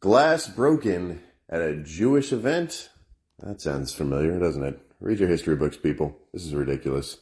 Glass broken at a Jewish event? That sounds familiar, doesn't it? Read your history books, people. This is ridiculous.